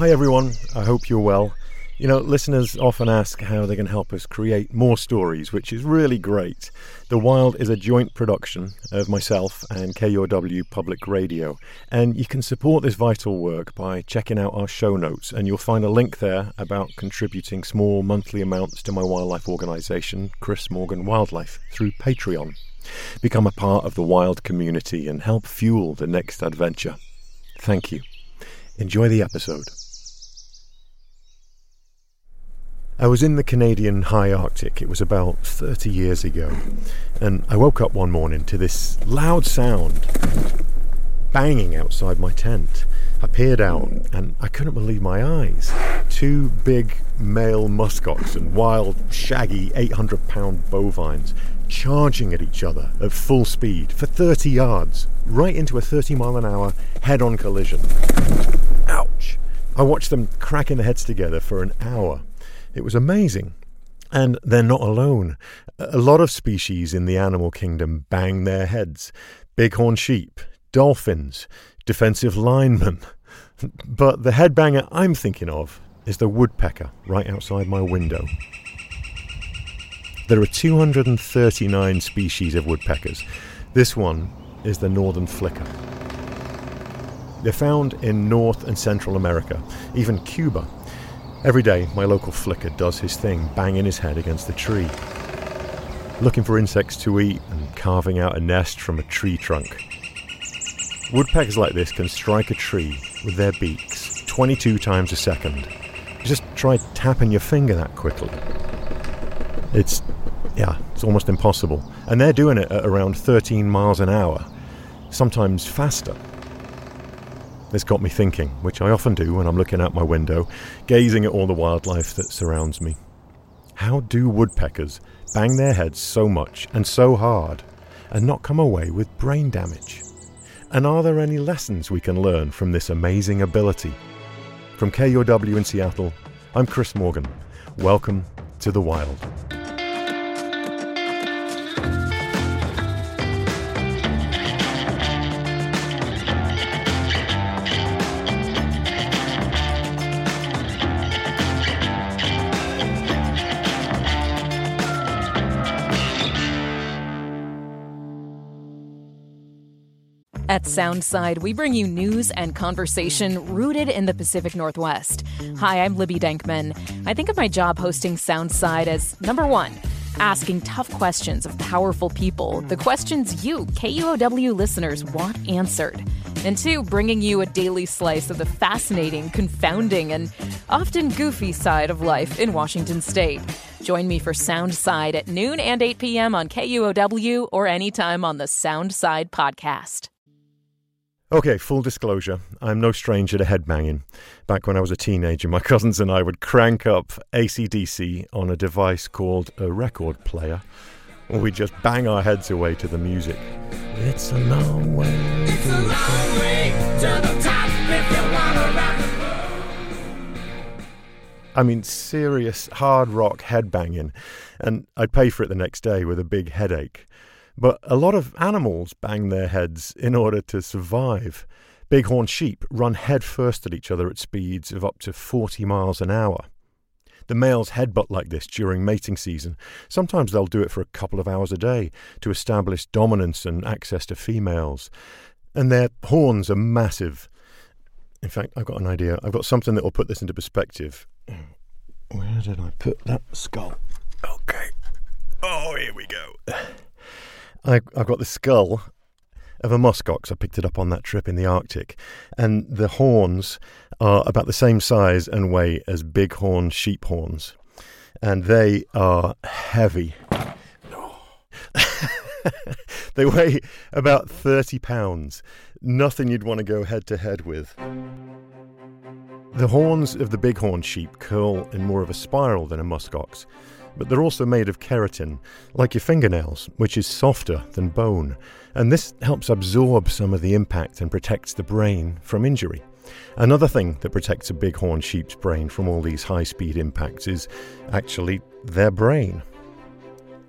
Hi, everyone. I hope you're well. You know, listeners often ask how they can help us create more stories, which is really great. The Wild is a joint production of myself and KUOW Public Radio, and you can support this vital work by checking out our show notes, and you'll find a link there about contributing small monthly amounts to my wildlife organisation, Chris Morgan Wildlife, through Patreon. Become a part of the wild community and help fuel the next adventure. Thank you. Enjoy the episode. I was in the Canadian high Arctic. It was about 30 years ago. And I woke up one morning to this loud sound banging outside my tent. I peered out and I couldn't believe my eyes. Two big male muskox and wild, shaggy 800 pound bovines charging at each other at full speed for 30 yards, right into a 30 mile an hour head on collision. Ouch! I watched them cracking their heads together for an hour it was amazing. And they're not alone. A lot of species in the animal kingdom bang their heads bighorn sheep, dolphins, defensive linemen. But the headbanger I'm thinking of is the woodpecker right outside my window. There are 239 species of woodpeckers. This one is the northern flicker. They're found in North and Central America, even Cuba, Every day, my local flicker does his thing, banging his head against the tree, looking for insects to eat and carving out a nest from a tree trunk. Woodpeckers like this can strike a tree with their beaks 22 times a second. Just try tapping your finger that quickly. It's, yeah, it's almost impossible. And they're doing it at around 13 miles an hour, sometimes faster. This got me thinking, which I often do when I'm looking out my window, gazing at all the wildlife that surrounds me. How do woodpeckers bang their heads so much and so hard and not come away with brain damage? And are there any lessons we can learn from this amazing ability? From KUOW in Seattle, I'm Chris Morgan. Welcome to the wild. At Soundside, we bring you news and conversation rooted in the Pacific Northwest. Hi, I'm Libby Denkman. I think of my job hosting Soundside as number one, asking tough questions of powerful people, the questions you, KUOW listeners, want answered. And two, bringing you a daily slice of the fascinating, confounding, and often goofy side of life in Washington state. Join me for Soundside at noon and 8 p.m. on KUOW or anytime on the Soundside podcast. Okay, full disclosure, I'm no stranger to headbanging. Back when I was a teenager, my cousins and I would crank up ACDC on a device called a record player, or we'd just bang our heads away to the music. It's a long way to, long way to the top if you wanna rock I mean, serious hard rock headbanging, and I'd pay for it the next day with a big headache. But a lot of animals bang their heads in order to survive. Bighorn sheep run headfirst at each other at speeds of up to 40 miles an hour. The males headbutt like this during mating season. Sometimes they'll do it for a couple of hours a day to establish dominance and access to females. And their horns are massive. In fact, I've got an idea. I've got something that will put this into perspective. Where did I put that skull? Okay. Oh, here we go. I, have got the skull of a muskox. I picked it up on that trip in the Arctic. And the horns are about the same size and weight as bighorn sheep horns. And they are heavy. they weigh about 30 pounds. Nothing you'd want to go head to head with. The horns of the bighorn sheep curl in more of a spiral than a muskox, but they're also made of keratin, like your fingernails, which is softer than bone, and this helps absorb some of the impact and protects the brain from injury. Another thing that protects a bighorn sheep's brain from all these high speed impacts is actually their brain.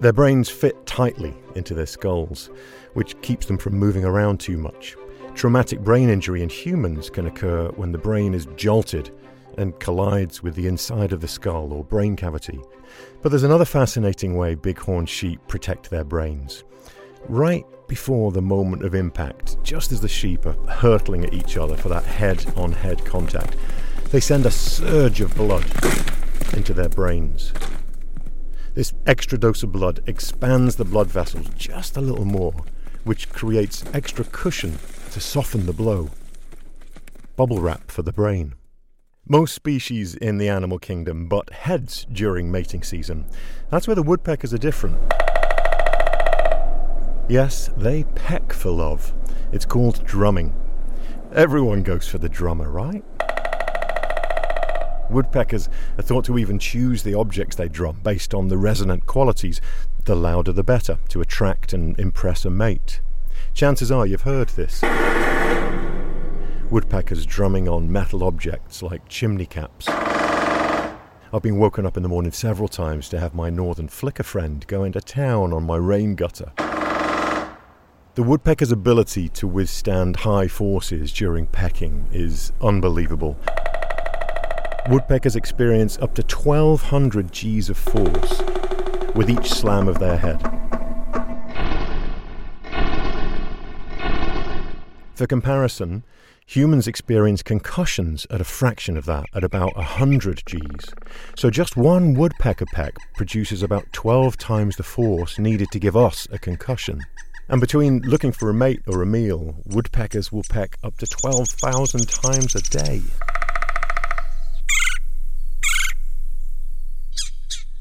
Their brains fit tightly into their skulls, which keeps them from moving around too much. Traumatic brain injury in humans can occur when the brain is jolted and collides with the inside of the skull or brain cavity. But there's another fascinating way bighorn sheep protect their brains. Right before the moment of impact, just as the sheep are hurtling at each other for that head on head contact, they send a surge of blood into their brains. This extra dose of blood expands the blood vessels just a little more, which creates extra cushion to soften the blow. Bubble wrap for the brain. Most species in the animal kingdom butt heads during mating season. That's where the woodpeckers are different. Yes, they peck for love. It's called drumming. Everyone goes for the drummer, right? Woodpeckers are thought to even choose the objects they drum based on the resonant qualities. The louder the better, to attract and impress a mate. Chances are you've heard this. Woodpeckers drumming on metal objects like chimney caps. I've been woken up in the morning several times to have my northern flicker friend go into town on my rain gutter. The woodpecker's ability to withstand high forces during pecking is unbelievable. Woodpeckers experience up to 1200 Gs of force with each slam of their head. For comparison, humans experience concussions at a fraction of that, at about 100 Gs. So just one woodpecker peck produces about 12 times the force needed to give us a concussion. And between looking for a mate or a meal, woodpeckers will peck up to 12,000 times a day.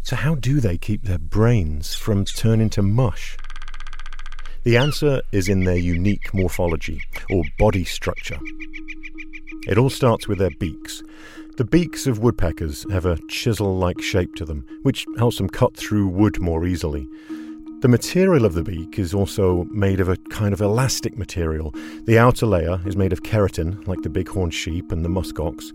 So, how do they keep their brains from turning to mush? The answer is in their unique morphology, or body structure. It all starts with their beaks. The beaks of woodpeckers have a chisel like shape to them, which helps them cut through wood more easily. The material of the beak is also made of a kind of elastic material. The outer layer is made of keratin, like the bighorn sheep and the muskox.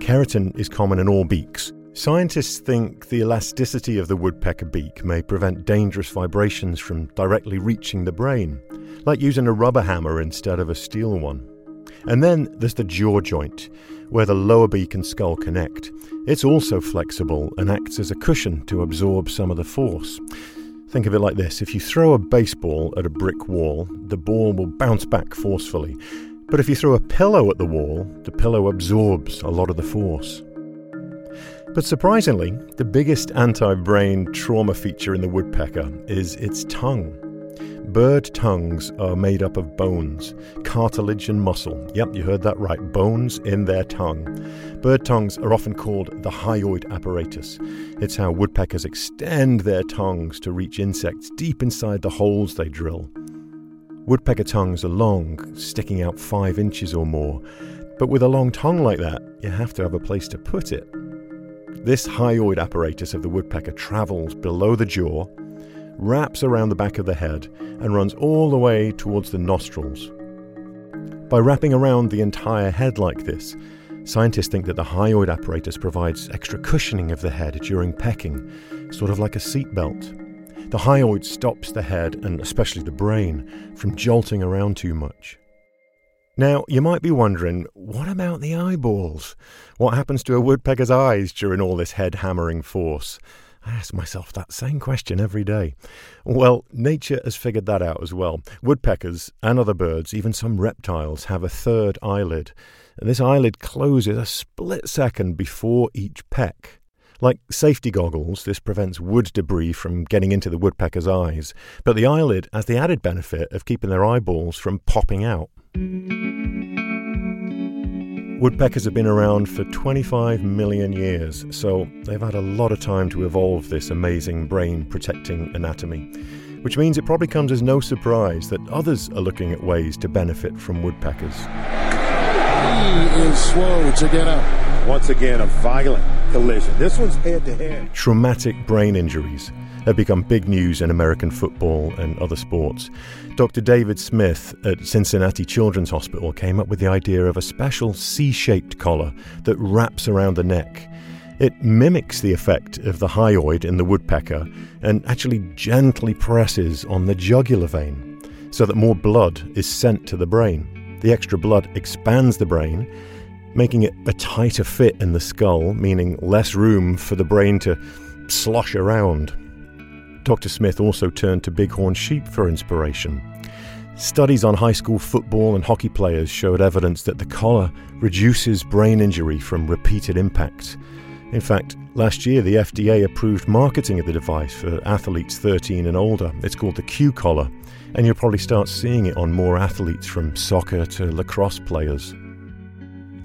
Keratin is common in all beaks. Scientists think the elasticity of the woodpecker beak may prevent dangerous vibrations from directly reaching the brain, like using a rubber hammer instead of a steel one. And then there's the jaw joint, where the lower beak and skull connect. It's also flexible and acts as a cushion to absorb some of the force. Think of it like this if you throw a baseball at a brick wall, the ball will bounce back forcefully. But if you throw a pillow at the wall, the pillow absorbs a lot of the force. But surprisingly, the biggest anti brain trauma feature in the woodpecker is its tongue. Bird tongues are made up of bones, cartilage, and muscle. Yep, you heard that right, bones in their tongue. Bird tongues are often called the hyoid apparatus. It's how woodpeckers extend their tongues to reach insects deep inside the holes they drill. Woodpecker tongues are long, sticking out five inches or more, but with a long tongue like that, you have to have a place to put it. This hyoid apparatus of the woodpecker travels below the jaw wraps around the back of the head, and runs all the way towards the nostrils. By wrapping around the entire head like this, scientists think that the hyoid apparatus provides extra cushioning of the head during pecking, sort of like a seatbelt. The hyoid stops the head, and especially the brain, from jolting around too much. Now, you might be wondering, what about the eyeballs? What happens to a woodpecker's eyes during all this head hammering force? I ask myself that same question every day. Well, nature has figured that out as well. Woodpeckers and other birds, even some reptiles, have a third eyelid. And this eyelid closes a split second before each peck. Like safety goggles, this prevents wood debris from getting into the woodpecker's eyes, but the eyelid has the added benefit of keeping their eyeballs from popping out. Woodpeckers have been around for 25 million years, so they've had a lot of time to evolve this amazing brain protecting anatomy. Which means it probably comes as no surprise that others are looking at ways to benefit from woodpeckers. He is slow to get up. Once again, a violent collision. This one's head to head. Traumatic brain injuries have become big news in American football and other sports. Dr. David Smith at Cincinnati Children's Hospital came up with the idea of a special C shaped collar that wraps around the neck. It mimics the effect of the hyoid in the woodpecker and actually gently presses on the jugular vein so that more blood is sent to the brain. The extra blood expands the brain making it a tighter fit in the skull, meaning less room for the brain to slosh around. Dr. Smith also turned to bighorn sheep for inspiration. Studies on high school football and hockey players showed evidence that the collar reduces brain injury from repeated impacts. In fact, last year the FDA approved marketing of the device for athletes 13 and older. It's called the Q collar, and you'll probably start seeing it on more athletes from soccer to lacrosse players.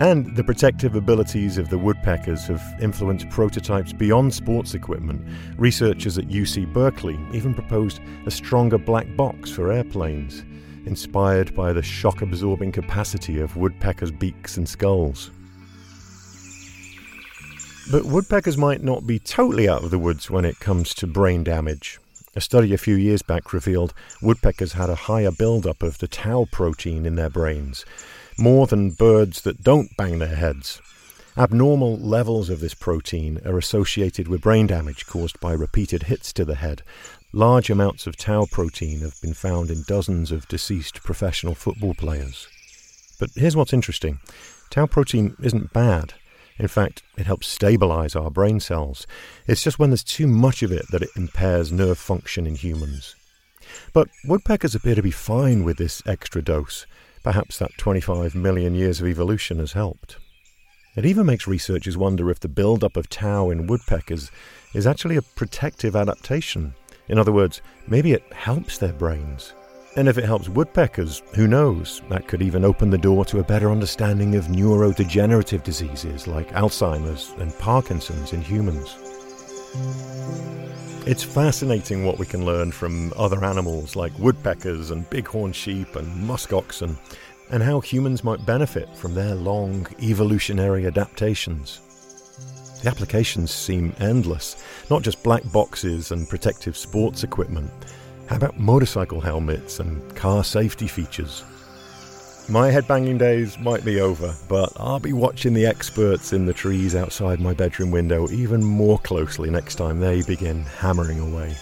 And the protective abilities of the woodpeckers have influenced prototypes beyond sports equipment. Researchers at UC Berkeley even proposed a stronger black box for airplanes, inspired by the shock absorbing capacity of woodpeckers' beaks and skulls. But woodpeckers might not be totally out of the woods when it comes to brain damage. A study a few years back revealed woodpeckers had a higher buildup of the tau protein in their brains, more than birds that don't bang their heads. Abnormal levels of this protein are associated with brain damage caused by repeated hits to the head. Large amounts of tau protein have been found in dozens of deceased professional football players. But here's what's interesting tau protein isn't bad. In fact, it helps stabilize our brain cells. It's just when there's too much of it that it impairs nerve function in humans. But woodpeckers appear to be fine with this extra dose. Perhaps that 25 million years of evolution has helped. It even makes researchers wonder if the build-up of tau in woodpeckers is actually a protective adaptation. In other words, maybe it helps their brains. And if it helps woodpeckers, who knows? That could even open the door to a better understanding of neurodegenerative diseases like Alzheimer's and Parkinson's in humans. It's fascinating what we can learn from other animals like woodpeckers and bighorn sheep and musk oxen, and how humans might benefit from their long evolutionary adaptations. The applications seem endless, not just black boxes and protective sports equipment. How about motorcycle helmets and car safety features? My headbanging days might be over, but I'll be watching the experts in the trees outside my bedroom window even more closely next time they begin hammering away.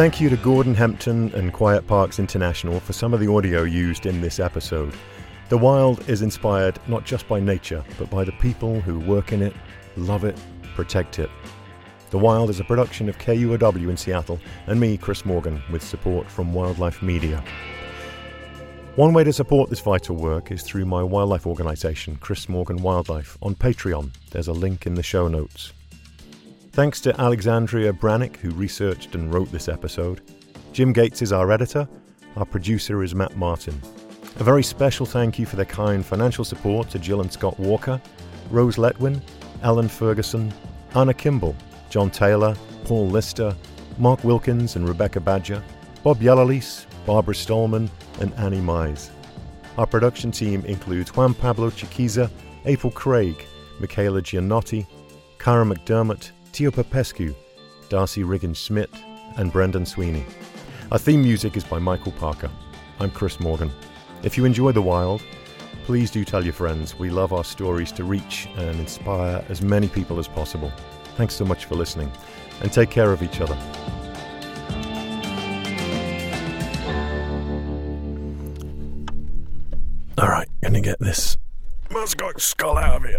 Thank you to Gordon Hempton and Quiet Parks International for some of the audio used in this episode. The Wild is inspired not just by nature, but by the people who work in it, love it, protect it. The Wild is a production of KUOW in Seattle and me, Chris Morgan, with support from Wildlife Media. One way to support this vital work is through my wildlife organisation, Chris Morgan Wildlife, on Patreon. There's a link in the show notes. Thanks to Alexandria Brannick, who researched and wrote this episode. Jim Gates is our editor. Our producer is Matt Martin. A very special thank you for their kind financial support to Jill and Scott Walker, Rose Letwin, Ellen Ferguson, Anna Kimball, John Taylor, Paul Lister, Mark Wilkins and Rebecca Badger, Bob Yalalis, Barbara Stallman, and Annie Mize. Our production team includes Juan Pablo Chiquiza, April Craig, Michaela Giannotti, Cara McDermott, Tio Popescu, Darcy Riggin Schmidt, and Brendan Sweeney. Our theme music is by Michael Parker. I'm Chris Morgan. If you enjoy The Wild, please do tell your friends. We love our stories to reach and inspire as many people as possible. Thanks so much for listening, and take care of each other. All right, gonna get this muskox skull out of here.